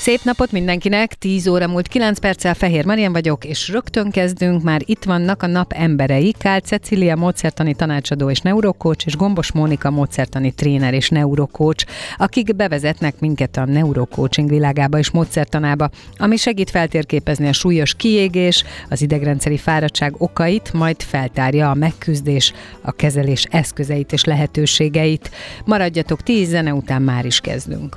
Szép napot mindenkinek, 10 óra múlt 9 perccel Fehér Marian vagyok, és rögtön kezdünk, már itt vannak a nap emberei, Kál Cecília, módszertani tanácsadó és neurokócs, és Gombos Mónika, módszertani tréner és neurokócs, akik bevezetnek minket a neurocoaching világába és módszertanába, ami segít feltérképezni a súlyos kiégés, az idegrendszeri fáradtság okait, majd feltárja a megküzdés, a kezelés eszközeit és lehetőségeit. Maradjatok 10 zene után már is kezdünk.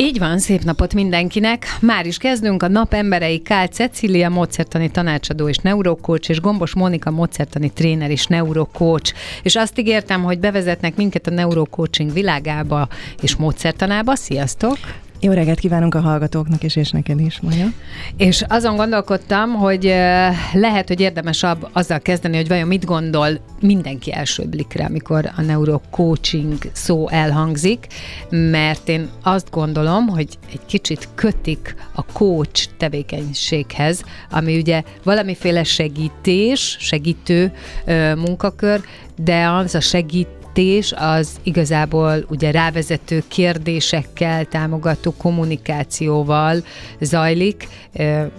Így van, szép napot mindenkinek. Már is kezdünk a nap emberei Kál Cecília, módszertani tanácsadó és neurokócs, és Gombos Mónika, módszertani tréner és neurokócs. És azt ígértem, hogy bevezetnek minket a neurocoaching világába és módszertanába. Sziasztok! Jó reggelt kívánunk a hallgatóknak is, és neked is, Maja. És azon gondolkodtam, hogy lehet, hogy érdemes azzal kezdeni, hogy vajon mit gondol mindenki első blikre, amikor a neurocoaching szó elhangzik, mert én azt gondolom, hogy egy kicsit kötik a coach tevékenységhez, ami ugye valamiféle segítés, segítő munkakör, de az a segít vezetés az igazából ugye rávezető kérdésekkel, támogató kommunikációval zajlik,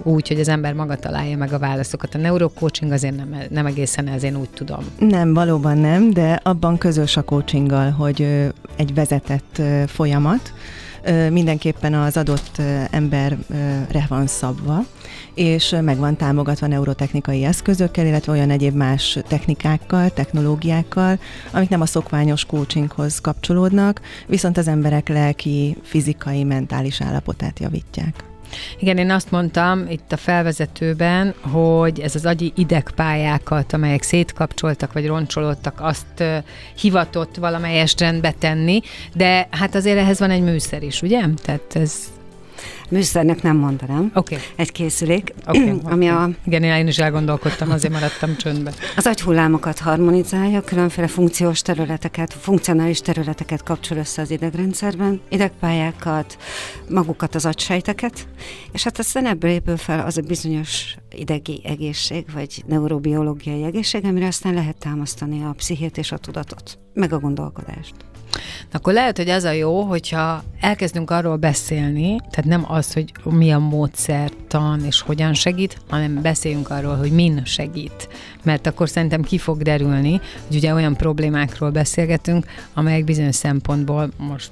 úgy, hogy az ember maga találja meg a válaszokat. A neurocoaching azért nem, nem egészen ez, én úgy tudom. Nem, valóban nem, de abban közös a coachinggal, hogy egy vezetett folyamat, mindenképpen az adott emberre van szabva, és meg van támogatva neurotechnikai eszközökkel, illetve olyan egyéb más technikákkal, technológiákkal, amik nem a szokványos coachinghoz kapcsolódnak, viszont az emberek lelki, fizikai, mentális állapotát javítják. Igen, én azt mondtam itt a felvezetőben, hogy ez az agyi idegpályákat, amelyek szétkapcsoltak vagy roncsolódtak, azt hivatott valamelyest rendbe tenni, de hát azért ehhez van egy műszer is, ugye? Tehát ez műszernek nem mondanám. Okay. Egy készülék, okay, ami okay. a... Igen, én is elgondolkodtam, azért maradtam csöndbe. Az agyhullámokat harmonizálja, különféle funkciós területeket, funkcionális területeket kapcsol össze az idegrendszerben, idegpályákat, magukat az agysejteket, és hát aztán ebből épül fel az a bizonyos idegi egészség, vagy neurobiológiai egészség, amire aztán lehet támasztani a pszichét és a tudatot, meg a gondolkodást. Akkor lehet, hogy az a jó, hogyha elkezdünk arról beszélni, tehát nem az, hogy mi a módszertan és hogyan segít, hanem beszéljünk arról, hogy min segít. Mert akkor szerintem ki fog derülni, hogy ugye olyan problémákról beszélgetünk, amelyek bizonyos szempontból most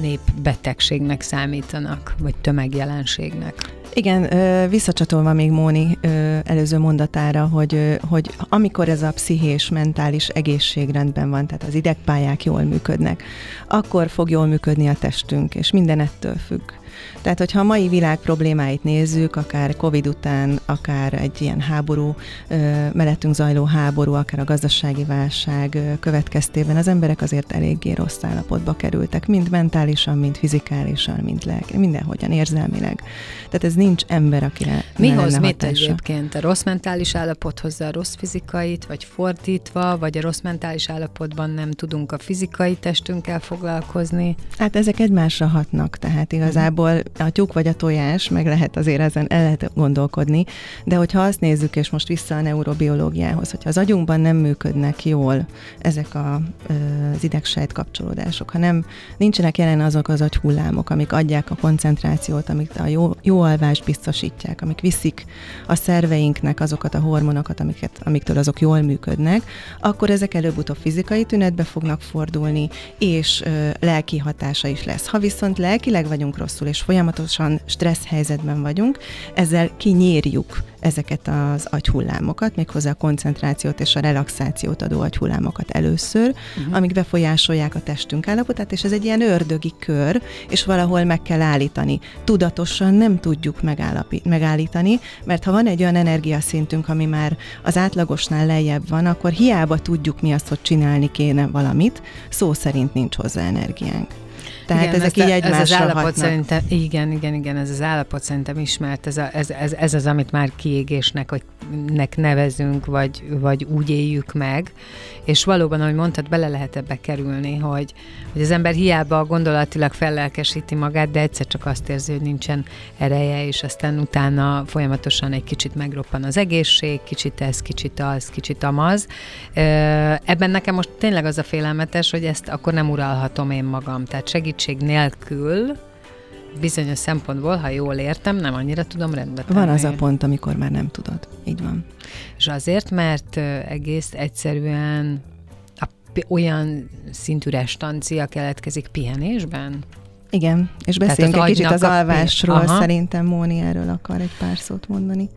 népbetegségnek számítanak, vagy tömegjelenségnek. Igen, visszacsatolva még Móni előző mondatára, hogy, hogy amikor ez a pszichés, mentális egészség rendben van, tehát az idegpályák jól működnek, akkor fog jól működni a testünk, és minden ettől függ. Tehát, hogyha a mai világ problémáit nézzük, akár Covid után, akár egy ilyen háború, mellettünk zajló háború, akár a gazdasági válság következtében az emberek azért eléggé rossz állapotba kerültek, mind mentálisan, mind fizikálisan, mind lelki, mindenhogyan érzelmileg. Tehát ez nincs ember, akire Mi hoz mit egyébként? A rossz mentális állapot hozza a rossz fizikait, vagy fordítva, vagy a rossz mentális állapotban nem tudunk a fizikai testünkkel foglalkozni? Hát ezek egymásra hatnak, tehát igazából Igazából a tyúk vagy a tojás, meg lehet azért ezen el lehet gondolkodni, de hogyha azt nézzük, és most vissza a neurobiológiához, hogyha az agyunkban nem működnek jól ezek a, az idegsejt kapcsolódások, hanem nincsenek jelen azok az agyhullámok, amik adják a koncentrációt, amik a jó, jó alvást biztosítják, amik viszik a szerveinknek azokat a hormonokat, amiket, amiktől azok jól működnek, akkor ezek előbb-utóbb fizikai tünetbe fognak fordulni, és ö, lelki hatása is lesz. Ha viszont lelkileg vagyunk rosszul, és folyamatosan stressz helyzetben vagyunk, ezzel kinyírjuk ezeket az agyhullámokat, méghozzá a koncentrációt és a relaxációt adó agyhullámokat először, uh-huh. amik befolyásolják a testünk állapotát, és ez egy ilyen ördögi kör, és valahol meg kell állítani. Tudatosan nem tudjuk megállítani, mert ha van egy olyan energiaszintünk, ami már az átlagosnál lejjebb van, akkor hiába tudjuk mi azt, hogy csinálni kéne valamit, szó szerint nincs hozzá energiánk. Tehát igen, ezek így egymással ez az állapot hatnak. szerintem, igen, igen, igen, ez az állapot szerintem ismert, ez, a, ez, ez, ez az, amit már kiégésnek vagy nek nevezünk, vagy, vagy úgy éljük meg, és valóban, ahogy mondtad, bele lehet ebbe kerülni, hogy, hogy az ember hiába gondolatilag fellelkesíti magát, de egyszer csak azt érzi, hogy nincsen ereje, és aztán utána folyamatosan egy kicsit megroppan az egészség, kicsit ez, kicsit az, kicsit amaz. Ebben nekem most tényleg az a félelmetes, hogy ezt akkor nem uralhatom én magam, tehát segítség nélkül bizonyos szempontból, ha jól értem, nem annyira tudom rendbe tenni. Van az a pont, amikor már nem tudod. Így van. És azért, mert egész egyszerűen olyan szintű restancia keletkezik pihenésben? Igen, és beszéljünk egy kicsit az alvásról, Aha. szerintem Móni erről akar egy pár szót mondani.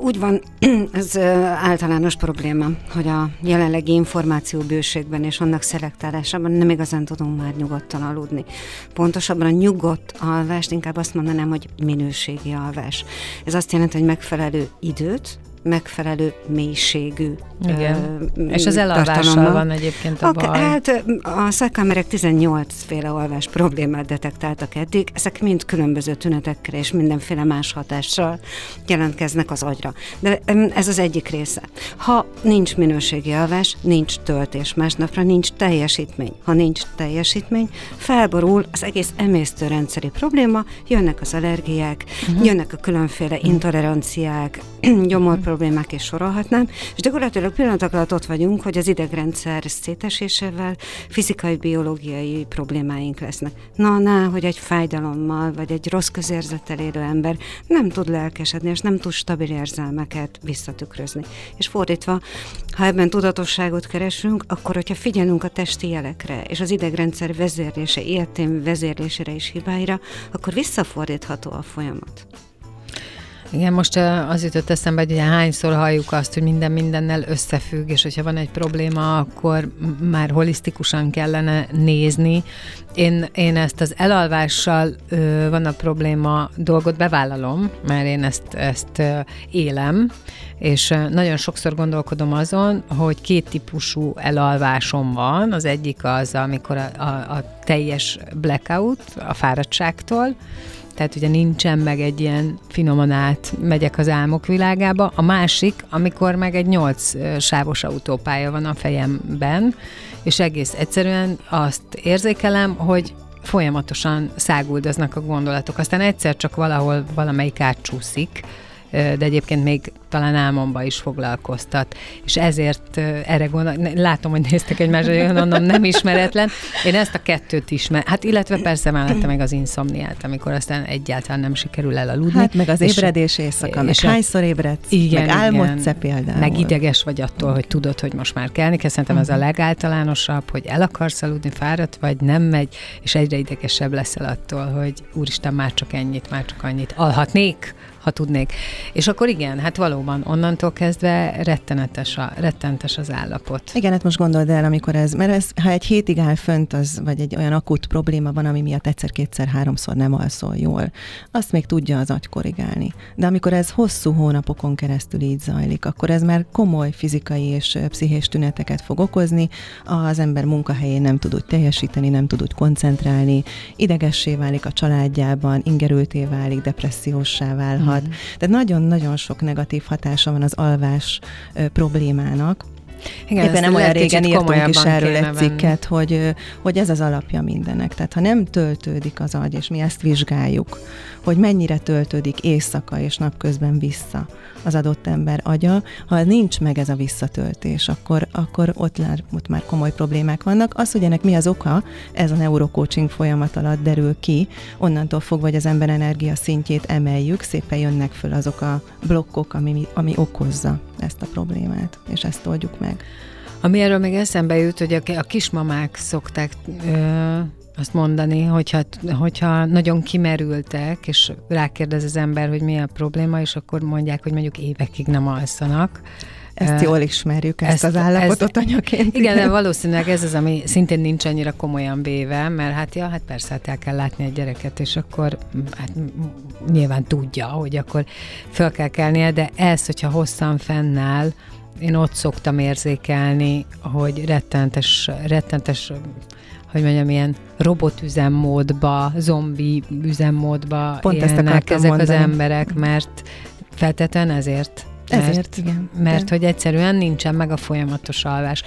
Úgy van, ez általános probléma, hogy a jelenlegi információbőségben és annak szelektálásában nem igazán tudunk már nyugodtan aludni. Pontosabban a nyugodt alvást, inkább azt mondanám, hogy minőségi alvás. Ez azt jelenti, hogy megfelelő időt, megfelelő mélységű Igen. Ö, És az elalvással van egyébként a baj. Hát a szakemberek 18 féle alvás problémát detektáltak eddig, ezek mind különböző tünetekre és mindenféle más hatással jelentkeznek az agyra. De ez az egyik része. Ha nincs minőségi alvás, nincs töltés másnapra, nincs teljesítmény. Ha nincs teljesítmény, felborul az egész emésztőrendszeri probléma, jönnek az allergiák, uh-huh. jönnek a különféle intoleranciák, gyomor problémák, és sorolhatnám, és gyakorlatilag pillanatok alatt ott vagyunk, hogy az idegrendszer szétesésével fizikai, biológiai problémáink lesznek. Na, na, hogy egy fájdalommal, vagy egy rossz közérzettel élő ember nem tud lelkesedni, és nem tud stabil érzelmeket visszatükrözni. És fordítva, ha ebben tudatosságot keresünk, akkor, hogyha figyelünk a testi jelekre, és az idegrendszer vezérlése, ilyetén vezérlésére és hibáira, akkor visszafordítható a folyamat. Igen, most az jutott eszembe, hogy ugye hányszor halljuk azt, hogy minden mindennel összefügg, és hogyha van egy probléma, akkor már holisztikusan kellene nézni. Én, én ezt az elalvással ö, van a probléma dolgot bevállalom, mert én ezt, ezt ö, élem, és nagyon sokszor gondolkodom azon, hogy két típusú elalvásom van. Az egyik az, amikor a, a, a teljes blackout a fáradtságtól, tehát ugye nincsen meg egy ilyen finoman át megyek az álmok világába. A másik, amikor meg egy nyolc sávos autópálya van a fejemben, és egész egyszerűen azt érzékelem, hogy folyamatosan száguldoznak a gondolatok. Aztán egyszer csak valahol valamelyik átcsúszik, de egyébként még talán álmomba is foglalkoztat. És ezért erre gondol, látom, hogy néztek egymásra, hogy mondom, nem ismeretlen. Én ezt a kettőt ismer, hát illetve persze mellette meg az inszomniát, amikor aztán egyáltalán nem sikerül elaludni. Hát meg az ébredés éjszaka, és meg hányszor ébredsz, igen, meg álmodsz például. Meg ideges vagy attól, hogy tudod, hogy most már kelni kell. Szerintem az a mhm. legáltalánosabb, hogy el akarsz aludni, fáradt vagy, nem megy, és egyre idegesebb leszel attól, hogy úristen, már csak ennyit, már csak annyit. Alhatnék, ha tudnék. És akkor igen, hát valóban onnantól kezdve rettenetes, a, rettentes az állapot. Igen, hát most gondold el, amikor ez, mert ez, ha egy hétig áll fönt, az, vagy egy olyan akut probléma van, ami miatt egyszer, kétszer, háromszor nem alszol jól, azt még tudja az agy korrigálni. De amikor ez hosszú hónapokon keresztül így zajlik, akkor ez már komoly fizikai és pszichés tüneteket fog okozni, az ember munkahelyén nem tud úgy teljesíteni, nem tud úgy koncentrálni, idegessé válik a családjában, ingerülté válik, depressziósá válhat, hat. Mm. Tehát nagyon-nagyon sok negatív hatása van az alvás ö, problémának. Igen, Éppen nem olyan régen írtunk is erről egy cikket, hogy, hogy ez az alapja mindennek. Tehát ha nem töltődik az agy, és mi ezt vizsgáljuk, hogy mennyire töltődik éjszaka és napközben vissza az adott ember agya, ha nincs meg ez a visszatöltés, akkor, akkor ott, lár, ott már komoly problémák vannak. Az, hogy ennek mi az oka, ez a neurocoaching folyamat alatt derül ki, onnantól fogva, hogy az ember energia szintjét emeljük, szépen jönnek föl azok a blokkok, ami, ami okozza ezt a problémát, és ezt oldjuk meg. Ami erről még eszembe jut, hogy a, kismamák szokták ö, azt mondani, hogyha, hogyha nagyon kimerültek, és rákérdez az ember, hogy mi a probléma, és akkor mondják, hogy mondjuk évekig nem alszanak. Ezt jól ismerjük, ezt, ezt az állapotot ezt, anyaként. Igen, de valószínűleg ez az, ami szintén nincs annyira komolyan véve, mert hát ja, hát persze, hát el kell látni egy gyereket, és akkor hát nyilván tudja, hogy akkor föl kell kelnie, de ez, hogyha hosszan fennáll, én ott szoktam érzékelni, hogy rettentes, rettentes hogy mondjam, ilyen robotüzemmódba, zombi üzemmódba Pont élnek ezek mondani. az emberek, mert feltétlenül ezért mert, Ezért, igen. Mert hogy egyszerűen nincsen meg a folyamatos alvás.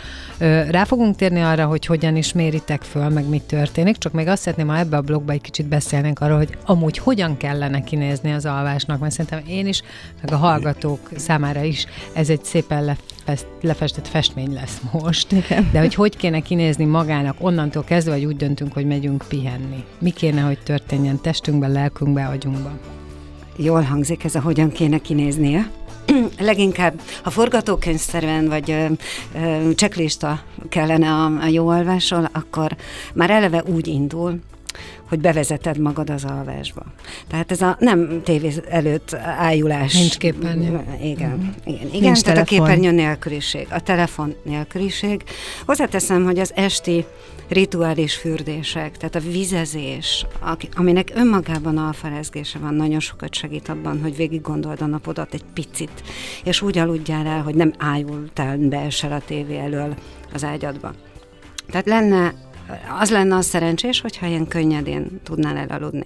Rá fogunk térni arra, hogy hogyan is méritek föl, meg mi történik, csak még azt szeretném, ha ebbe a blogba egy kicsit beszélnénk arról, hogy amúgy hogyan kellene kinézni az alvásnak, mert szerintem én is, meg a hallgatók számára is ez egy szépen lefest, lefestett festmény lesz most. Igen. De hogy hogy kéne kinézni magának onnantól kezdve, hogy úgy döntünk, hogy megyünk pihenni. Mi kéne, hogy történjen testünkben, lelkünkben, agyunkban. Jól hangzik ez a hogyan kéne kinéznie. leginkább, ha forgatókönyvszerűen vagy ö, ö, checklista kellene a, a jó alvásról, akkor már eleve úgy indul, hogy bevezeted magad az alvásba. Tehát ez a nem tévé előtt ájulás. Nincs képernyő. Igen, mm. igen, igen Nincs tehát telefon. a képernyő nélküliség, a telefon nélküliség. Hozzáteszem, hogy az esti rituális fürdések, tehát a vizezés, aminek önmagában alfarezgése van, nagyon sokat segít abban, hogy végig gondold a napodat egy picit, és úgy aludjál el, hogy nem ájultál be a tévé elől az ágyadba. Tehát lenne az lenne a szerencsés, hogyha ilyen könnyedén tudnál elaludni.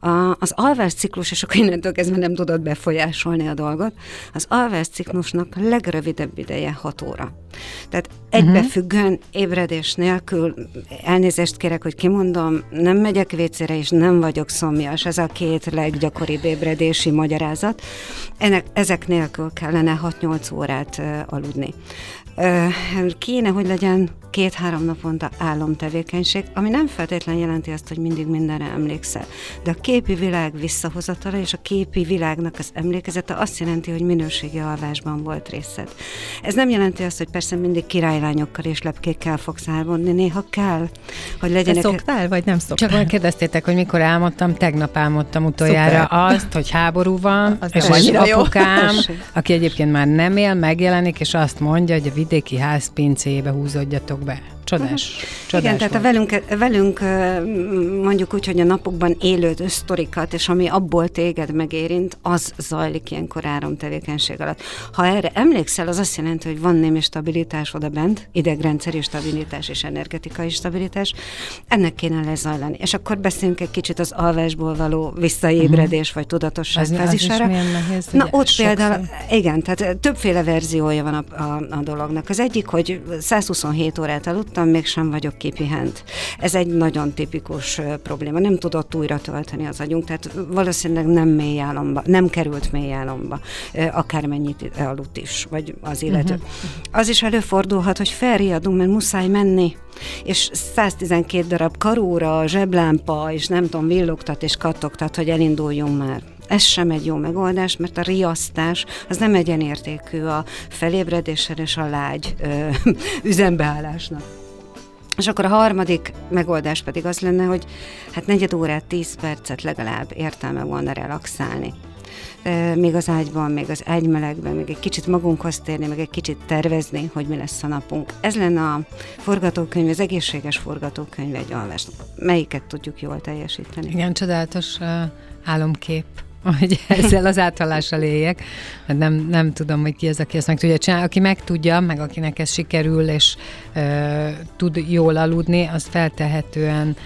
A, az alvás ciklus, és akkor innentől kezdve nem tudod befolyásolni a dolgot, az alvás ciklusnak legrövidebb ideje 6 óra. Tehát egybefüggően, mhm. ébredés nélkül, elnézést kérek, hogy kimondom, nem megyek vécére, és nem vagyok szomjas. Ez a két leggyakoribb ébredési magyarázat. Ennek, ezek nélkül kellene 6-8 órát aludni. Kéne, hogy legyen két-három naponta álomtevékenység, ami nem feltétlenül jelenti azt, hogy mindig mindenre emlékszel. De a képi világ visszahozatala és a képi világnak az emlékezete azt jelenti, hogy minőségi alvásban volt részed. Ez nem jelenti azt, hogy persze mindig királylányokkal és lepkékkel fogsz álmodni, néha kell, hogy legyenek... Te szoktál, vagy nem szoktál? Csak kérdeztétek, hogy mikor álmodtam, tegnap álmodtam utoljára Szuper. azt, hogy háború van, az és az apukám, jó. aki egyébként már nem él, megjelenik, és azt mondja, hogy a vidéki ház pincébe húzódjatok be. Csodás. Uh-huh. Csodás Igen, tehát a velünk, velünk mondjuk úgy, hogy a napokban élő sztorikat, és ami abból téged megérint, az zajlik ilyenkor tevékenység alatt. Ha erre emlékszel, az azt jelenti, hogy van némi stabilitás oda bent, idegrendszeri stabilitás és energetikai stabilitás, ennek kéne lezajlani. És akkor beszéljünk egy kicsit az alvásból való visszaébredés, uh-huh. vagy tudatosság az, fázisára. Az nehéz, Na ott például, igen, tehát többféle verziója van a, a, a dolognak. Az egyik, hogy 127 órát aludt, aludtam, mégsem vagyok kipihent. Ez egy nagyon tipikus probléma. Nem tudott újra tölteni az agyunk, tehát valószínűleg nem mély álomba, nem került mély álomba, akármennyit aludt is, vagy az illető. Uh-huh. Az is előfordulhat, hogy felriadunk, mert muszáj menni, és 112 darab karóra, zseblámpa, és nem tudom, villogtat és kattogtat, hogy elinduljunk már. Ez sem egy jó megoldás, mert a riasztás az nem egyenértékű a felébredéssel és a lágy ö, üzembeállásnak. És akkor a harmadik megoldás pedig az lenne, hogy hát negyed órát, tíz percet legalább értelme volna relaxálni. Még az ágyban, még az ágymelegben, még egy kicsit magunkhoz térni, meg egy kicsit tervezni, hogy mi lesz a napunk. Ez lenne a forgatókönyv, az egészséges forgatókönyv egy alvásnak. Melyiket tudjuk jól teljesíteni? Igen, csodálatos álomkép hogy ezzel az áthallással éljek. Hát nem, nem tudom, hogy ki az, aki ezt meg tudja csinálni. Aki meg tudja, meg akinek ez sikerül, és ö, tud jól aludni, az feltehetően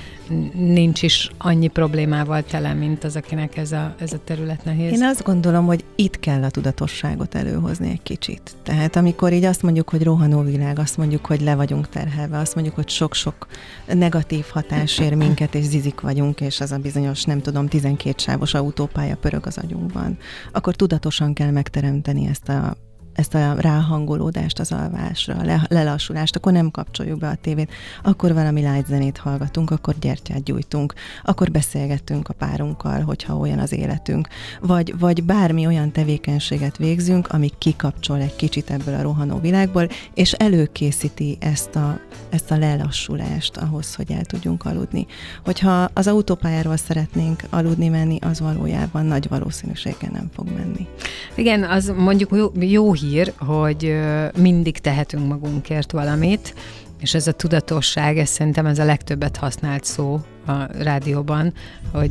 nincs is annyi problémával tele, mint az, akinek ez a, ez a terület nehéz. Én azt gondolom, hogy itt kell a tudatosságot előhozni egy kicsit. Tehát amikor így azt mondjuk, hogy rohanó világ, azt mondjuk, hogy le vagyunk terhelve, azt mondjuk, hogy sok-sok negatív hatás ér minket, és zizik vagyunk, és az a bizonyos, nem tudom, 12 sávos autópálya pörög az agyunkban, akkor tudatosan kell megteremteni ezt a ezt a ráhangolódást az alvásra, le, lelassulást, akkor nem kapcsoljuk be a tévét, akkor valami light zenét hallgatunk, akkor gyertyát gyújtunk, akkor beszélgetünk a párunkkal, hogyha olyan az életünk, vagy, vagy bármi olyan tevékenységet végzünk, ami kikapcsol egy kicsit ebből a rohanó világból, és előkészíti ezt a, ezt a lelassulást ahhoz, hogy el tudjunk aludni. Hogyha az autópályáról szeretnénk aludni menni, az valójában nagy valószínűséggel nem fog menni. Igen, az mondjuk jó, jó hír, hogy mindig tehetünk magunkért valamit, és ez a tudatosság, ez szerintem ez a legtöbbet használt szó a rádióban, hogy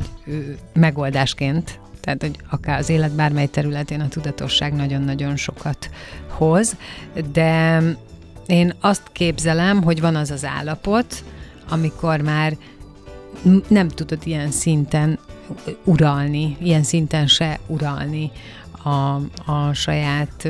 megoldásként, tehát hogy akár az élet bármely területén a tudatosság nagyon-nagyon sokat hoz, de én azt képzelem, hogy van az az állapot, amikor már nem tudod ilyen szinten uralni, ilyen szinten se uralni a, a saját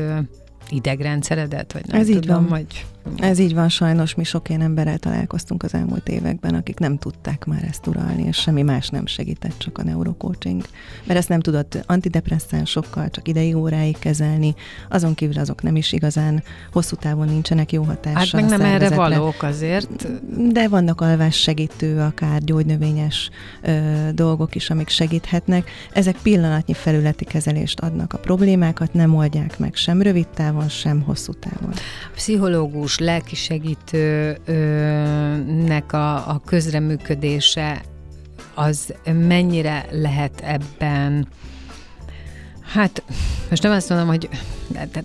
idegrendszeredet, vagy nem Ez tudom, így van. hogy ez így van, sajnos mi sok ilyen emberrel találkoztunk az elmúlt években, akik nem tudták már ezt uralni, és semmi más nem segített, csak a neurocoaching. Mert ezt nem tudott antidepresszánsokkal, csak ideig óráig kezelni, azon kívül azok nem is igazán hosszú távon nincsenek jó hatással Hát meg nem erre valók azért. De vannak alvás segítő, akár gyógynövényes ö, dolgok is, amik segíthetnek. Ezek pillanatnyi felületi kezelést adnak a problémákat, nem oldják meg sem rövid távon, sem hosszú távon. Pszichológus, lelkisegítőnek a, a közreműködése az mennyire lehet ebben Hát, most nem azt mondom, hogy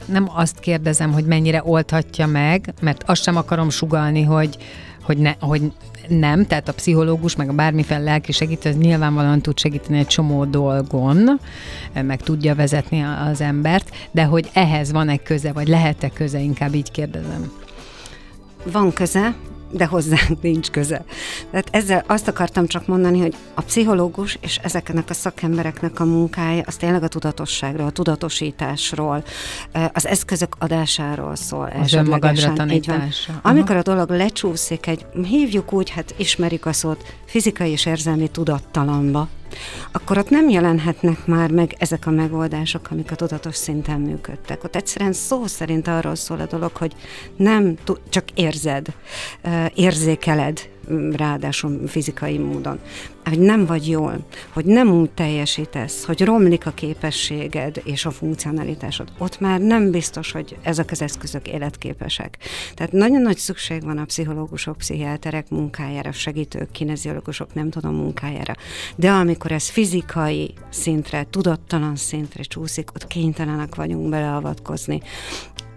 nem azt kérdezem, hogy mennyire oldhatja meg, mert azt sem akarom sugalni, hogy, hogy, ne, hogy nem, tehát a pszichológus, meg a bármiféle lelki segítő, az nyilvánvalóan tud segíteni egy csomó dolgon, meg tudja vezetni az embert, de hogy ehhez van-e köze, vagy lehet-e köze, inkább így kérdezem. Van köze, de hozzánk nincs köze. Tehát ezzel azt akartam csak mondani, hogy a pszichológus és ezeknek a szakembereknek a munkája az tényleg a tudatosságról, a tudatosításról, az eszközök adásáról szól. Az önmagadra tanítása. Amikor a dolog lecsúszik egy, hívjuk úgy, hát ismerik a szót, fizikai és érzelmi tudattalamba, akkor ott nem jelenhetnek már meg ezek a megoldások, amik a tudatos szinten működtek. Ott egyszerűen szó szerint arról szól a dolog, hogy nem csak érzed, érzékeled, ráadásul fizikai módon, hogy nem vagy jól, hogy nem úgy teljesítesz, hogy romlik a képességed és a funkcionalitásod, ott már nem biztos, hogy ezek az eszközök életképesek. Tehát nagyon nagy szükség van a pszichológusok, pszichiáterek munkájára, segítők, kineziológusok, nem tudom munkájára. De amikor ez fizikai szintre, tudattalan szintre csúszik, ott kénytelenek vagyunk beleavatkozni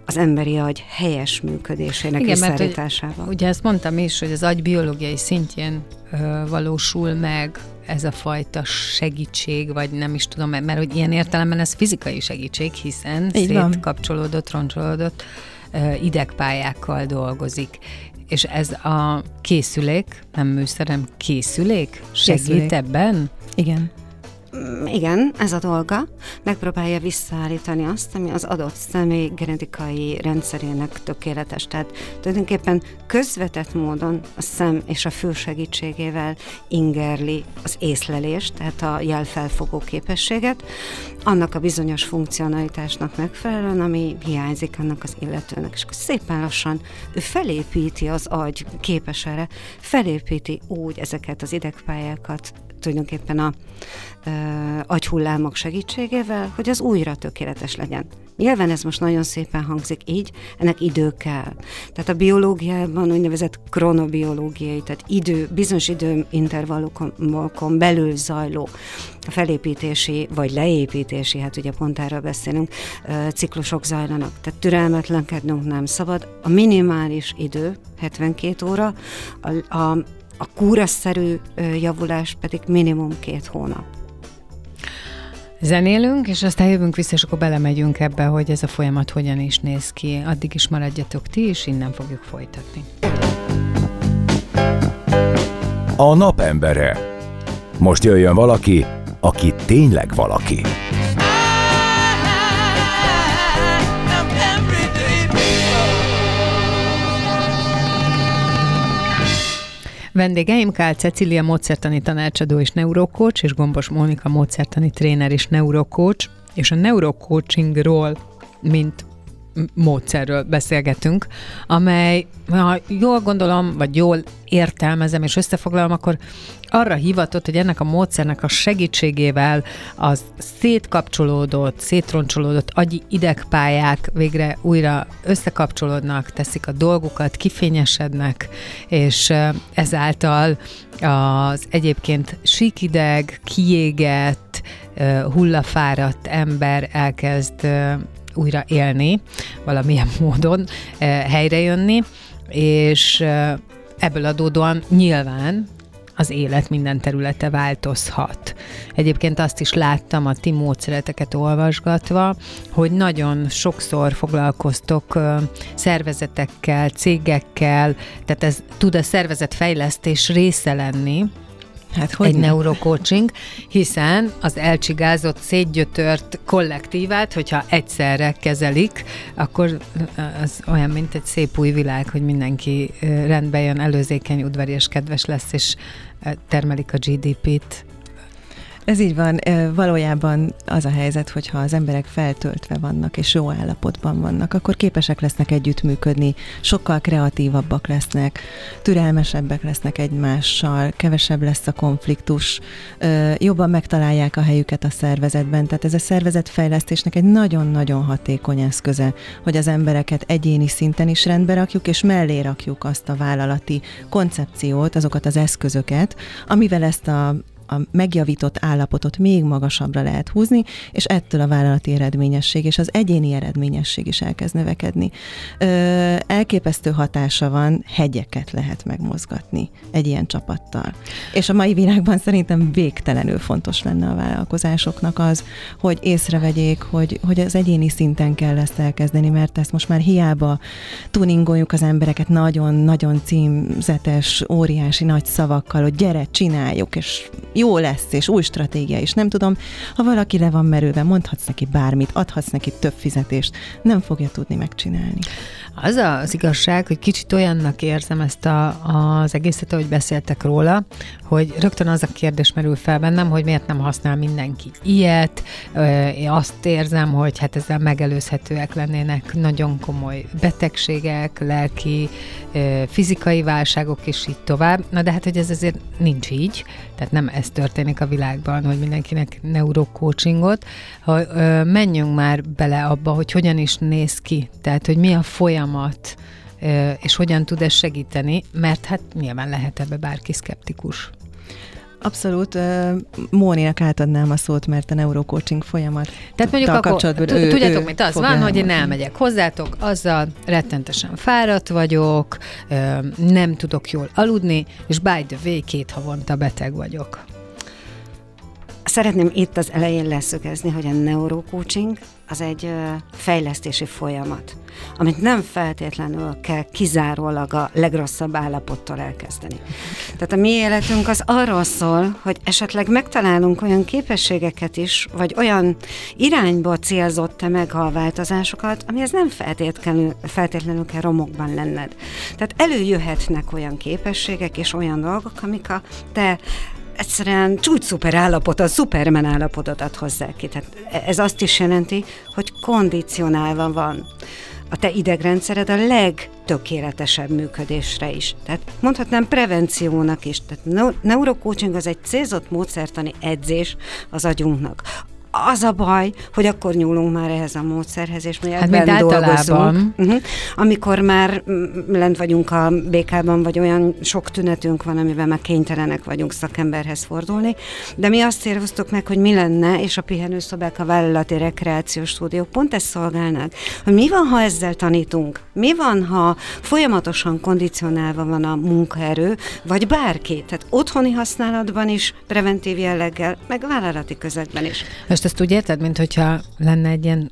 az emberi agy helyes működésének Igen, visszaállításával. Mert, hogy, ugye ezt mondtam is, hogy az agy biológiai szintjén ö, valósul meg ez a fajta segítség, vagy nem is tudom, mert, mert hogy ilyen értelemben ez fizikai segítség, hiszen Így van. szétkapcsolódott, roncsolódott ö, idegpályákkal dolgozik. És ez a készülék, nem műszerem, készülék segít Készülék. ebben? Igen. Igen, ez a dolga. Megpróbálja visszaállítani azt, ami az adott személy genetikai rendszerének tökéletes. Tehát tulajdonképpen közvetett módon a szem és a fül segítségével ingerli az észlelést, tehát a jelfelfogó képességet, annak a bizonyos funkcionalitásnak megfelelően, ami hiányzik annak az illetőnek. És akkor szépen lassan ő felépíti az agy képes erre, felépíti úgy ezeket az idegpályákat, tulajdonképpen a ö, agyhullámok segítségével, hogy az újra tökéletes legyen. Nyilván ez most nagyon szépen hangzik így, ennek idő kell. Tehát a biológiában úgynevezett kronobiológiai, tehát idő, bizonyos időintervallumokon belül zajló felépítési vagy leépítési, hát ugye pont erről beszélünk, ciklusok zajlanak. Tehát türelmetlenkednünk nem szabad. A minimális idő, 72 óra, a, a a kúraszerű javulás pedig minimum két hónap. Zenélünk, és aztán jövünk vissza, és akkor belemegyünk ebbe, hogy ez a folyamat hogyan is néz ki. Addig is maradjatok ti, és innen fogjuk folytatni. A napembere. Most jöjjön valaki, aki tényleg valaki. Vendégeim Kál Cecília módszertani tanácsadó és neurokócs, és Gombos Mónika módszertani tréner és neurokócs, és a neurocoachingról, mint módszerről beszélgetünk, amely, ha jól gondolom, vagy jól értelmezem és összefoglalom, akkor arra hivatott, hogy ennek a módszernek a segítségével az szétkapcsolódott, szétroncsolódott agyi idegpályák végre újra összekapcsolódnak, teszik a dolgukat, kifényesednek, és ezáltal az egyébként síkideg, kiégett, hullafáradt ember elkezd újra élni, valamilyen módon helyrejönni, és ebből adódóan nyilván az élet minden területe változhat. Egyébként azt is láttam a ti módszereteket olvasgatva, hogy nagyon sokszor foglalkoztok szervezetekkel, cégekkel, tehát ez tud a szervezetfejlesztés része lenni, Hát, hogy egy ne? neurocoaching, hiszen az elcsigázott, szétgyötört kollektívát, hogyha egyszerre kezelik, akkor az olyan, mint egy szép új világ, hogy mindenki rendbe jön, előzékeny, udvarias, kedves lesz, és termelik a GDP-t ez így van. Valójában az a helyzet, hogyha az emberek feltöltve vannak és jó állapotban vannak, akkor képesek lesznek együttműködni, sokkal kreatívabbak lesznek, türelmesebbek lesznek egymással, kevesebb lesz a konfliktus, jobban megtalálják a helyüket a szervezetben. Tehát ez a szervezetfejlesztésnek egy nagyon-nagyon hatékony eszköze, hogy az embereket egyéni szinten is rendbe rakjuk, és mellé rakjuk azt a vállalati koncepciót, azokat az eszközöket, amivel ezt a a megjavított állapotot még magasabbra lehet húzni, és ettől a vállalati eredményesség és az egyéni eredményesség is elkezd növekedni. Ö, elképesztő hatása van, hegyeket lehet megmozgatni egy ilyen csapattal. És a mai világban szerintem végtelenül fontos lenne a vállalkozásoknak az, hogy észrevegyék, hogy, hogy az egyéni szinten kell ezt elkezdeni, mert ezt most már hiába tuningoljuk az embereket nagyon-nagyon címzetes, óriási nagy szavakkal, hogy gyere, csináljuk, és jó lesz, és új stratégia, és nem tudom, ha valaki le van merőve, mondhatsz neki bármit, adhatsz neki több fizetést, nem fogja tudni megcsinálni. Az az igazság, hogy kicsit olyannak érzem ezt a, az egészet, ahogy beszéltek róla, hogy rögtön az a kérdés merül fel bennem, hogy miért nem használ mindenki ilyet. Én azt érzem, hogy hát ezzel megelőzhetőek lennének nagyon komoly betegségek, lelki, fizikai válságok, és így tovább. Na de hát, hogy ez azért nincs így, tehát nem ez történik a világban, hogy mindenkinek neurocoachingot. Ha, menjünk már bele abba, hogy hogyan is néz ki, tehát hogy mi a folyamat, és hogyan tud ez segíteni, mert hát nyilván lehet ebbe bárki szkeptikus. Abszolút. Móninak átadnám a szót, mert a neurocoaching folyamat. Tehát mondjuk akkor, ő, tudjátok, mit az van, hogy én elmegyek hozzátok, azzal rettentesen fáradt vagyok, nem tudok jól aludni, és by the way, két havonta beteg vagyok. Szeretném itt az elején leszögezni, hogy a neurocoaching az egy fejlesztési folyamat, amit nem feltétlenül kell kizárólag a legrosszabb állapottól elkezdeni. Tehát a mi életünk az arról szól, hogy esetleg megtalálunk olyan képességeket is, vagy olyan irányba célzott te meg a változásokat, amihez nem feltétlenül, feltétlenül kell romokban lenned. Tehát előjöhetnek olyan képességek és olyan dolgok, amik a te egyszerűen csúcs-szuper állapot, a szupermen állapotot ad hozzá ki. Tehát ez azt is jelenti, hogy kondicionálva van a te idegrendszered a legtökéletesebb működésre is. Tehát mondhatnám prevenciónak is. Tehát neurocoaching az egy célzott módszertani edzés az agyunknak az a baj, hogy akkor nyúlunk már ehhez a módszerhez, és mi hát ebben dolgozunk. Uh-huh. Amikor már lent vagyunk a békában, vagy olyan sok tünetünk van, amivel már kénytelenek vagyunk szakemberhez fordulni, de mi azt céloztuk meg, hogy mi lenne, és a pihenőszobák, a vállalati rekreációs stúdiók pont ezt szolgálnák, hogy mi van, ha ezzel tanítunk? Mi van, ha folyamatosan kondicionálva van a munkaerő, vagy bárki? Tehát otthoni használatban is, preventív jelleggel, meg vállalati közegben is. Most ezt úgy érted, mint hogyha lenne egy ilyen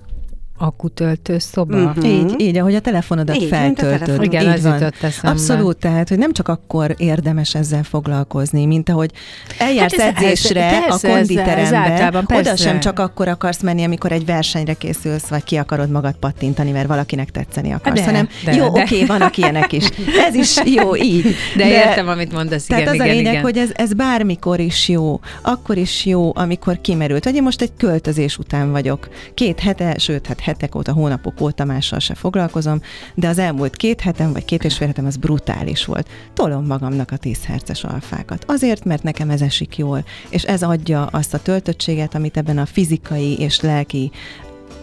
akutöltő szoba. Uh-huh. Így, így, ahogy a telefonodat így, feltöltöd. Telefon. Igen, így az van. jutott eszembe. Abszolút, tehát, hogy nem csak akkor érdemes ezzel foglalkozni, mint ahogy eljársz hát ez, edzésre ez, persze, a konditerembe, ez, oda sem csak akkor akarsz menni, amikor egy versenyre készülsz, vagy ki akarod magad pattintani, mert valakinek tetszeni akarsz, de, hanem de, jó, oké, okay, vannak ilyenek is. Ez is jó így. De, de értem, amit mondasz, igen, Tehát az igen, a lényeg, igen. hogy ez, ez bármikor is jó. Akkor is jó, amikor kimerült. Vagy én most egy költözés után vagyok. Két hete, sőt, hát hetek óta, hónapok óta mással se foglalkozom, de az elmúlt két hetem, vagy két és fél hetem az brutális volt. Tolom magamnak a 10 herces alfákat. Azért, mert nekem ez esik jól, és ez adja azt a töltöttséget, amit ebben a fizikai és lelki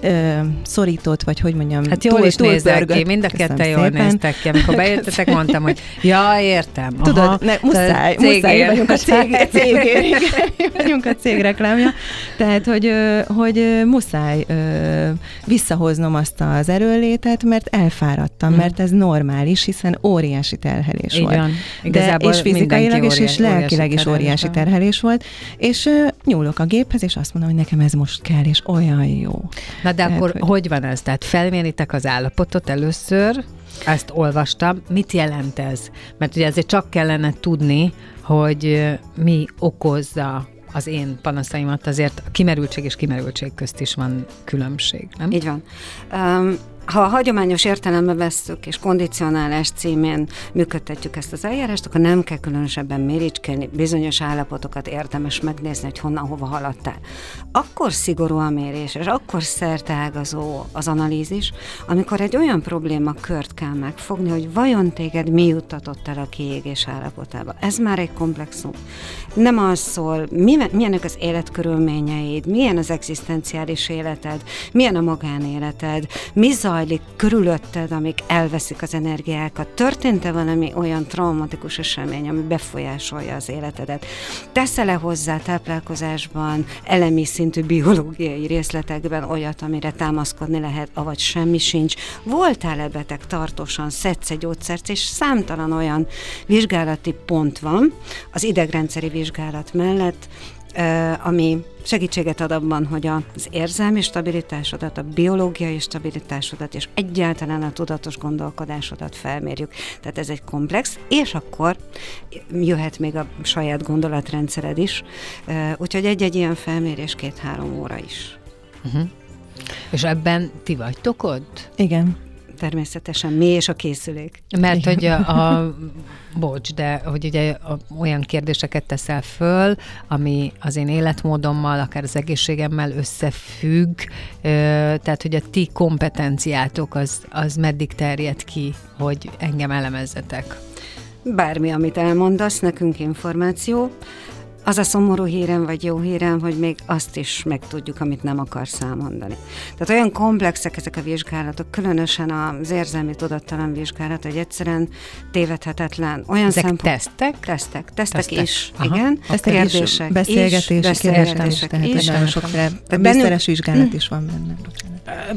ö, szorított, vagy hogy mondjam, Hát jól túl, is nézek ki, mind a kettő jól néztek ki. Amikor bejöttetek, mondtam, hogy ja, értem. Aha, Tudod, ne, muszáj, muszáj vagyunk a cég, cég, vagyunk a cég reklámja. Tehát, hogy, hogy muszáj visszahoznom azt az erőlétet, mert elfáradtam, hmm. mert ez normális, hiszen óriási terhelés Így volt. Van. De, és fizikailag is, és lelkileg is óriási terhelés volt. És nyúlok a géphez, és azt mondom, hogy nekem ez most kell, és olyan jó. Na de akkor hogy... hogy van ez? Tehát felméritek az állapotot először, ezt olvastam. Mit jelent ez? Mert ugye ezért csak kellene tudni, hogy mi okozza az én panaszaimat, azért a kimerültség és kimerültség közt is van különbség, nem? Így van. Um, ha a hagyományos értelembe vesszük, és kondicionálás címén működtetjük ezt az eljárást, akkor nem kell különösebben méricskélni, bizonyos állapotokat érdemes megnézni, hogy honnan, hova haladtál. Akkor szigorú a mérés, és akkor szerteágazó az analízis, amikor egy olyan probléma kört kell megfogni, hogy vajon téged mi juttatott el a kiégés állapotába. Ez már egy komplexum. Nem az szól, milyenek az életkörülményeid, milyen az egzisztenciális életed, milyen a magánéleted, mi zajlik körülötted, amik elveszik az energiákat? Történt-e valami olyan traumatikus esemény, ami befolyásolja az életedet? Teszel-e hozzá táplálkozásban, elemi szintű biológiai részletekben olyat, amire támaszkodni lehet, avagy semmi sincs? Voltál-e beteg tartósan, szedsz egy gyógyszert, és számtalan olyan vizsgálati pont van az idegrendszeri vizsgálat mellett, ami segítséget ad abban, hogy az érzelmi stabilitásodat, a biológiai stabilitásodat és egyáltalán a tudatos gondolkodásodat felmérjük. Tehát ez egy komplex, és akkor jöhet még a saját gondolatrendszered is, úgyhogy egy-egy ilyen felmérés két-három óra is. Uh-huh. És ebben ti vagytok ott? Igen természetesen mi és a készülék. Mert hogy a, a bocs, de hogy ugye a, olyan kérdéseket teszel föl, ami az én életmódommal, akár az egészségemmel összefügg, ö, tehát hogy a ti kompetenciátok az, az meddig terjed ki, hogy engem elemezzetek? Bármi, amit elmondasz, nekünk információ. Az a szomorú hírem, vagy jó hírem, hogy még azt is megtudjuk, amit nem akarsz elmondani. Tehát olyan komplexek ezek a vizsgálatok, különösen az érzelmi tudattalan vizsgálat, hogy egyszerűen tévedhetetlen. Olyan ezek szempont... tesztek? Tesztek, tesztek, tesztek. is, Aha. igen. Tesztek kérdések is, beszélgetések, is, beszélgetések tehát is. nagyon sokféle, bennünk, vizsgálat is van benne.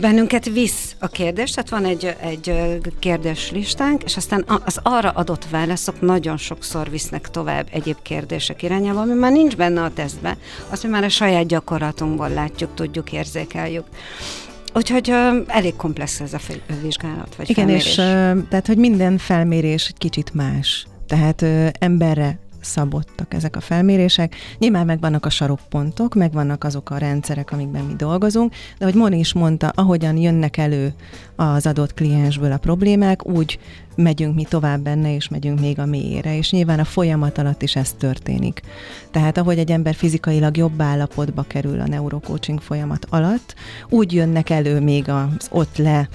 Bennünket visz a kérdés, tehát van egy, egy kérdéslistánk, és aztán az arra adott válaszok nagyon sokszor visznek tovább egyéb kérdések irányába, ami már nincs benne a tesztbe, azt mi már a saját gyakorlatunkból látjuk, tudjuk, érzékeljük. Úgyhogy elég komplex ez a vizsgálat, vagy Igen, felmérés. és tehát, hogy minden felmérés egy kicsit más. Tehát emberre szabottak ezek a felmérések. Nyilván megvannak a sarokpontok, megvannak azok a rendszerek, amikben mi dolgozunk, de hogy Moni is mondta, ahogyan jönnek elő az adott kliensből a problémák, úgy megyünk mi tovább benne, és megyünk még a mélyére, és nyilván a folyamat alatt is ez történik. Tehát ahogy egy ember fizikailag jobb állapotba kerül a neurocoaching folyamat alatt, úgy jönnek elő még az ott le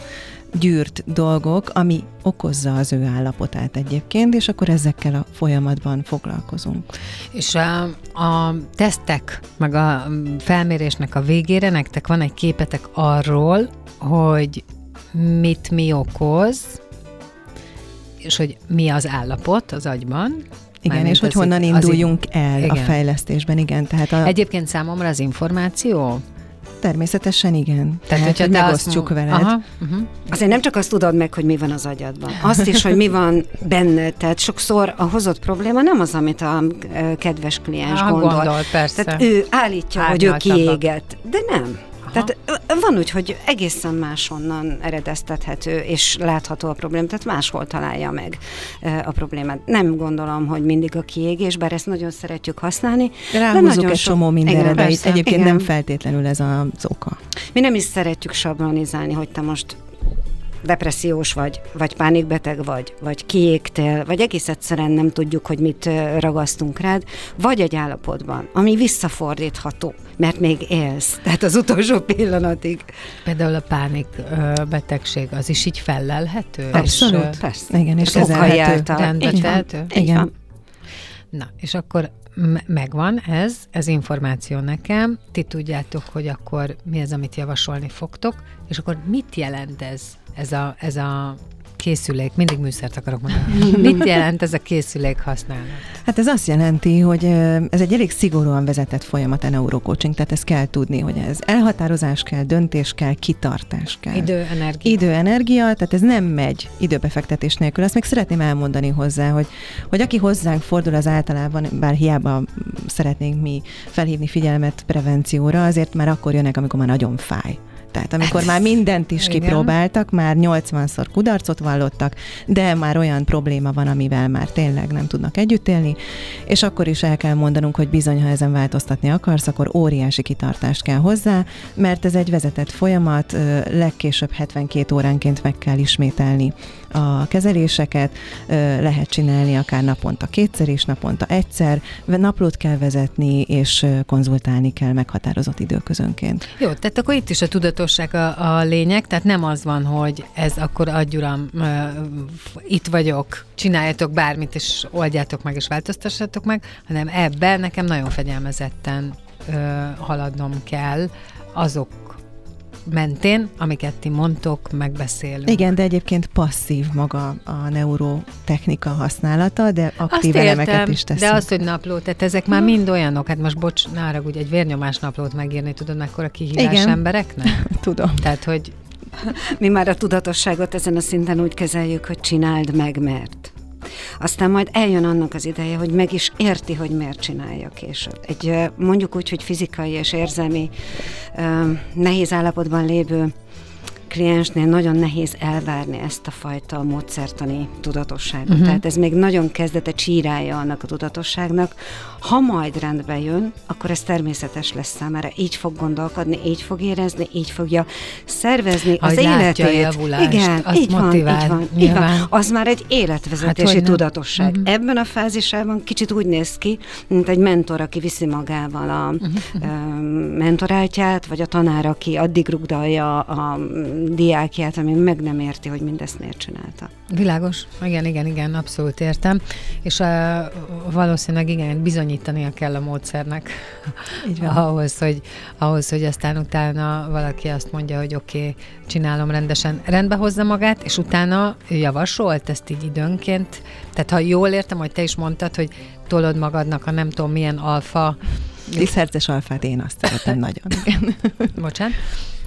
gyűrt dolgok, ami okozza az ő állapotát egyébként, és akkor ezekkel a folyamatban foglalkozunk. És a, a tesztek, meg a felmérésnek a végére nektek van egy képetek arról, hogy mit mi okoz, és hogy mi az állapot az agyban, igen, és hogy honnan induljunk el igen. a fejlesztésben, igen. Tehát a... Egyébként számomra az információ Természetesen igen. Tehát, Tehát hogy megosztjuk azt... veled. Aha, uh-huh. Azért nem csak azt tudod meg, hogy mi van az agyadban, azt is, hogy mi van benne. Tehát sokszor a hozott probléma nem az, amit a kedves kliens ah, gondol. gondol persze. Tehát ő állítja, hogy ő kiégett, de nem. Tehát van úgy, hogy egészen máshonnan eredeztethető és látható a probléma, tehát máshol találja meg a problémát. Nem gondolom, hogy mindig a kiégés, bár ezt nagyon szeretjük használni. Ráhúzzuk de egy csomó mindenre, de egyébként igen. nem feltétlenül ez az oka. Mi nem is szeretjük sablonizálni, hogy te most depressziós vagy, vagy pánikbeteg vagy, vagy kiégtél, vagy egész egyszerűen nem tudjuk, hogy mit ragasztunk rád, vagy egy állapotban, ami visszafordítható, mert még élsz, tehát az utolsó pillanatig. Például a pánik betegség, az is így fellelhető? Abszolút, és, persze. Igen, és kezelhető. Rendbe Igen. Na, és akkor megvan ez, ez információ nekem, ti tudjátok, hogy akkor mi az, amit javasolni fogtok, és akkor mit jelent ez, ez a, ez a készülék, mindig műszert akarok mondani. Mit jelent ez a készülék használat? Hát ez azt jelenti, hogy ez egy elég szigorúan vezetett folyamat a neurocoaching, tehát ezt kell tudni, hogy ez elhatározás kell, döntés kell, kitartás kell. Idő, energia. Idő, energia, tehát ez nem megy időbefektetés nélkül. Azt még szeretném elmondani hozzá, hogy, hogy aki hozzánk fordul, az általában, bár hiába szeretnénk mi felhívni figyelmet prevencióra, azért már akkor jönnek, amikor már nagyon fáj. Tehát amikor már mindent is kipróbáltak, már 80-szor kudarcot vallottak, de már olyan probléma van, amivel már tényleg nem tudnak együtt élni, és akkor is el kell mondanunk, hogy bizony, ha ezen változtatni akarsz, akkor óriási kitartást kell hozzá, mert ez egy vezetett folyamat, legkésőbb 72 óránként meg kell ismételni a kezeléseket, lehet csinálni akár naponta kétszer és naponta egyszer, naplót kell vezetni, és konzultálni kell meghatározott időközönként. Jó, tehát akkor itt is a tudatosság a, a lényeg, tehát nem az van, hogy ez akkor adj uram, itt vagyok, csináljatok bármit, és oldjátok meg, és változtassatok meg, hanem ebben nekem nagyon fegyelmezetten haladnom kell azok mentén, amiket ti mondtok, megbeszélünk. Igen, de egyébként passzív maga a neurotechnika használata, de aktív Azt elemeket értem, is teszünk. De az, hogy napló, tehát ezek már mind olyanok, hát most bocs, nára ugye egy vérnyomás naplót megírni, tudod, mekkora kihívás Igen. embereknek? Tudom. Tehát, hogy mi már a tudatosságot ezen a szinten úgy kezeljük, hogy csináld meg, mert. Aztán majd eljön annak az ideje, hogy meg is érti, hogy miért csinálja később. Egy mondjuk úgy, hogy fizikai és érzelmi nehéz állapotban lévő kliensnél nagyon nehéz elvárni ezt a fajta módszertani tudatosságot. Uh-huh. Tehát ez még nagyon kezdete csírája annak a tudatosságnak. Ha majd rendbe jön, akkor ez természetes lesz számára. Így fog gondolkodni, így fog érezni, így fogja szervezni Ahogy az életét. Javulást, Igen, így motivál, van, így van, így van. Az már egy életvezetési hát, tudatosság. Uh-huh. Ebben a fázisában kicsit úgy néz ki, mint egy mentor, aki viszi magával a uh-huh. mentoráltját, vagy a tanár, aki addig rugdalja a diákját, ami meg nem érti, hogy mindezt miért csinálta. Világos, igen, igen, igen, abszolút értem. És uh, valószínűleg igen, bizonyítania kell a módszernek ahhoz, hogy, ahhoz, hogy aztán utána valaki azt mondja, hogy oké, okay, csinálom rendesen, rendbe hozza magát, és utána javasolt ezt így időnként. Tehát ha jól értem, hogy te is mondtad, hogy tolod magadnak a nem tudom milyen alfa 10 herces alfát én azt szeretem nagyon. Bocsánat.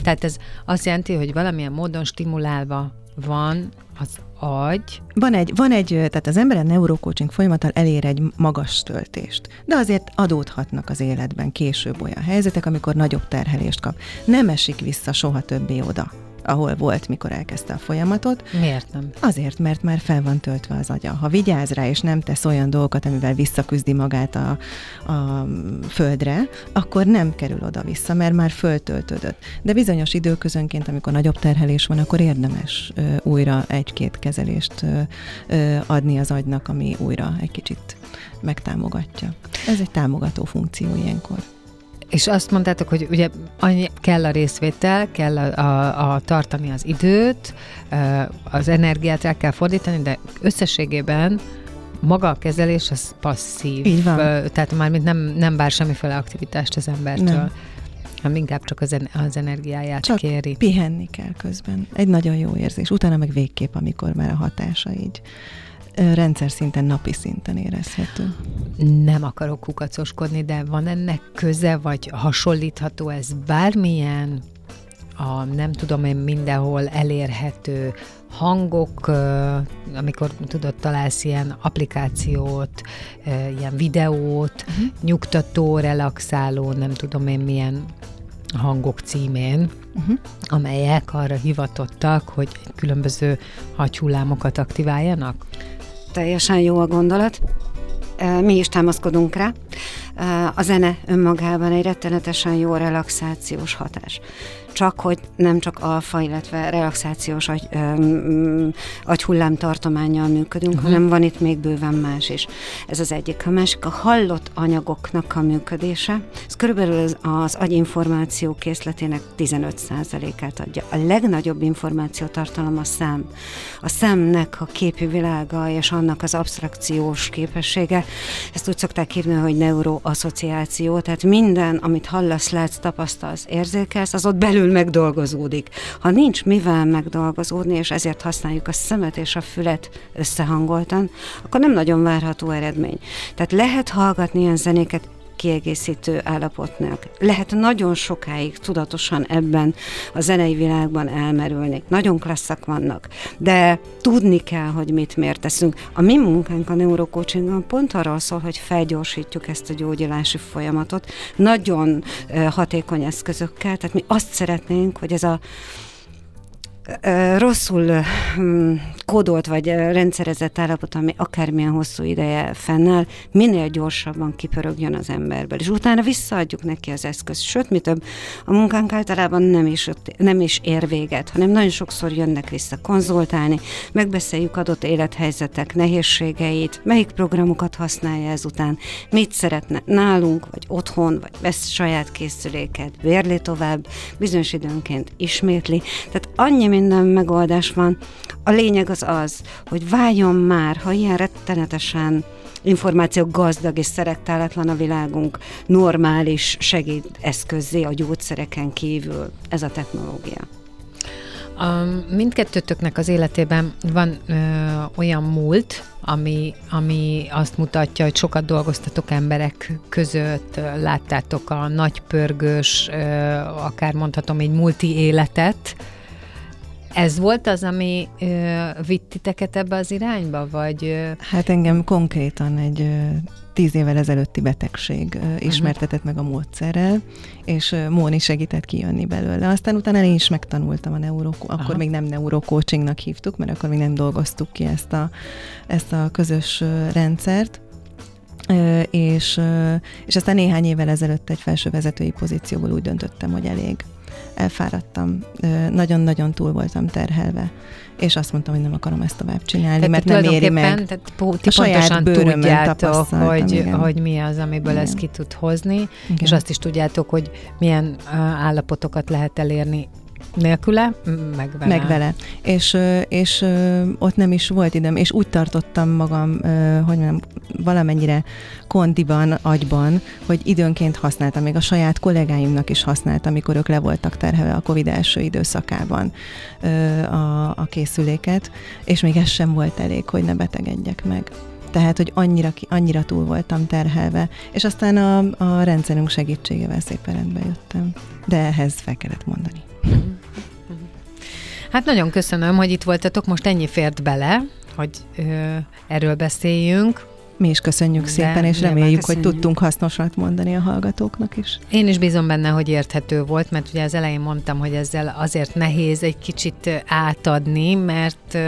Tehát ez azt jelenti, hogy valamilyen módon stimulálva van az agy. Van egy, van egy tehát az ember a neurocoaching folyamattal elér egy magas töltést, de azért adódhatnak az életben később olyan helyzetek, amikor nagyobb terhelést kap. Nem esik vissza soha többé oda ahol volt, mikor elkezdte a folyamatot. Miért nem? Azért, mert már fel van töltve az agya. Ha vigyáz rá, és nem tesz olyan dolgokat, amivel visszaküzdi magát a, a földre, akkor nem kerül oda-vissza, mert már föltöltődött. De bizonyos időközönként, amikor nagyobb terhelés van, akkor érdemes ö, újra egy-két kezelést ö, ö, adni az agynak, ami újra egy kicsit megtámogatja. Ez egy támogató funkció ilyenkor. És azt mondtátok, hogy ugye annyi, kell a részvétel, kell a, a, a tartani az időt, az energiát el kell fordítani, de összességében maga a kezelés az passzív. Így van. Tehát már nem, nem bár semmiféle aktivitást az embertől. Nem hanem inkább csak az, en- az energiáját csak kéri. pihenni kell közben. Egy nagyon jó érzés. Utána meg végképp, amikor már a hatása így rendszer szinten, napi szinten érezhető. Nem akarok kukacoskodni, de van ennek köze, vagy hasonlítható ez bármilyen a nem tudom én mindenhol elérhető hangok, amikor tudod, találsz ilyen applikációt, ilyen videót, uh-huh. nyugtató, relaxáló, nem tudom én milyen hangok címén, uh-huh. amelyek arra hivatottak, hogy különböző hagyhullámokat aktiváljanak? Teljesen jó a gondolat. Mi is támaszkodunk rá. A zene önmagában egy rettenetesen jó relaxációs hatás csak hogy nem csak alfa, illetve relaxációs agy, ö, agyhullám tartományjal működünk, uh-huh. hanem van itt még bőven más is. Ez az egyik. A másik a hallott anyagoknak a működése. Ez körülbelül az, az agyinformáció készletének 15%-át adja. A legnagyobb információtartalom a szem. A szemnek a képi világa és annak az abstrakciós képessége. Ezt úgy szokták hívni, hogy neuroasszociáció, tehát minden, amit hallasz, látsz, tapasztalsz, érzékelsz, az ott belül megdolgozódik. Ha nincs mivel megdolgozódni, és ezért használjuk a szemet és a fület összehangoltan, akkor nem nagyon várható eredmény. Tehát lehet hallgatni ilyen zenéket, kiegészítő állapotnak. Lehet nagyon sokáig tudatosan ebben a zenei világban elmerülni. Nagyon klasszak vannak, de tudni kell, hogy mit miért teszünk. A mi munkánk a neurocoachingon pont arról szól, hogy felgyorsítjuk ezt a gyógyulási folyamatot, nagyon hatékony eszközökkel, tehát mi azt szeretnénk, hogy ez a rosszul kódolt vagy rendszerezett állapot, ami akármilyen hosszú ideje fennáll, minél gyorsabban kipörögjön az emberből, és utána visszaadjuk neki az eszközt. Sőt, mi több, a munkánk általában nem is, nem is ér véget, hanem nagyon sokszor jönnek vissza konzultálni, megbeszéljük adott élethelyzetek nehézségeit, melyik programokat használja ezután, mit szeretne nálunk, vagy otthon, vagy vesz saját készüléket, vérli tovább, bizonyos időnként ismétli. Tehát annyi minden megoldás van. A lényeg az az, hogy váljon már, ha ilyen rettenetesen információ gazdag és szerektálatlan a világunk, normális segédeszközzé a gyógyszereken kívül ez a technológia. A, mindkettőtöknek az életében van ö, olyan múlt, ami, ami azt mutatja, hogy sokat dolgoztatok emberek között, láttátok a nagypörgős, ö, akár mondhatom egy multi életet, ez volt az, ami ö, vitt titeket ebbe az irányba, vagy? Ö... Hát engem konkrétan egy ö, tíz évvel ezelőtti betegség ö, ismertetett meg a módszerrel, és ö, Móni segített kijönni belőle. Aztán utána én is megtanultam a neuro, akkor Aha. még nem neurocoachingnak hívtuk, mert akkor még nem dolgoztuk ki ezt a, ezt a közös ö, rendszert, és, és aztán néhány évvel ezelőtt egy felső vezetői pozícióból úgy döntöttem, hogy elég elfáradtam, nagyon-nagyon túl voltam terhelve, és azt mondtam, hogy nem akarom ezt tovább csinálni, tehát mert nem éri meg. Tehát ti a saját tudjátok, hogy, hogy mi az, amiből igen. ezt ki tud hozni, igen. és azt is tudjátok, hogy milyen állapotokat lehet elérni Nélküle? Meg vele. Meg vele. És, és ott nem is volt időm, és úgy tartottam magam, hogy mondjam, valamennyire kondiban, agyban, hogy időnként használtam, még a saját kollégáimnak is használtam, amikor ők le voltak terhelve a Covid első időszakában a, a készüléket, és még ez sem volt elég, hogy ne betegedjek meg tehát, hogy annyira, annyira túl voltam terhelve, és aztán a, a rendszerünk segítségével szépen rendbe jöttem. De ehhez fel kellett mondani. Hát nagyon köszönöm, hogy itt voltatok, most ennyi fért bele, hogy ö, erről beszéljünk. Mi is köszönjük De szépen, és reméljük, köszönjük. hogy tudtunk hasznosat mondani a hallgatóknak is. Én is bízom benne, hogy érthető volt, mert ugye az elején mondtam, hogy ezzel azért nehéz egy kicsit átadni, mert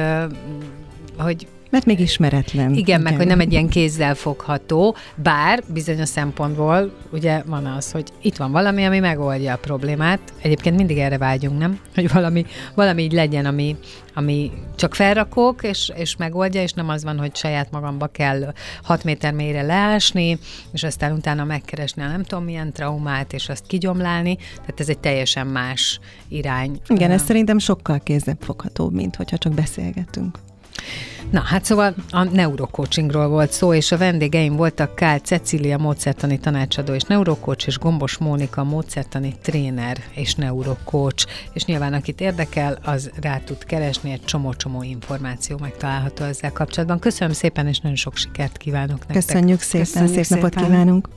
hogy mert még ismeretlen. Igen, igen, meg hogy nem egy ilyen kézzel fogható, bár bizonyos szempontból ugye van az, hogy itt van valami, ami megoldja a problémát. Egyébként mindig erre vágyunk, nem? Hogy valami, valami így legyen, ami, ami csak felrakok, és, és megoldja, és nem az van, hogy saját magamba kell 6 méter mélyre leásni, és aztán utána megkeresni a nem tudom milyen traumát, és azt kigyomlálni. Tehát ez egy teljesen más irány. Igen, ez szerintem sokkal foghatóbb, mint hogyha csak beszélgetünk. Na, hát szóval a neurocoachingról volt szó, és a vendégeim voltak Kál Cecília módszertani tanácsadó és neurocoach, és Gombos Mónika módszertani tréner és neurocoach. És nyilván, akit érdekel, az rá tud keresni, egy csomó-csomó információ megtalálható ezzel kapcsolatban. Köszönöm szépen, és nagyon sok sikert kívánok nektek. Köszönjük szépen, Köszönjük szép szépen. napot kívánunk!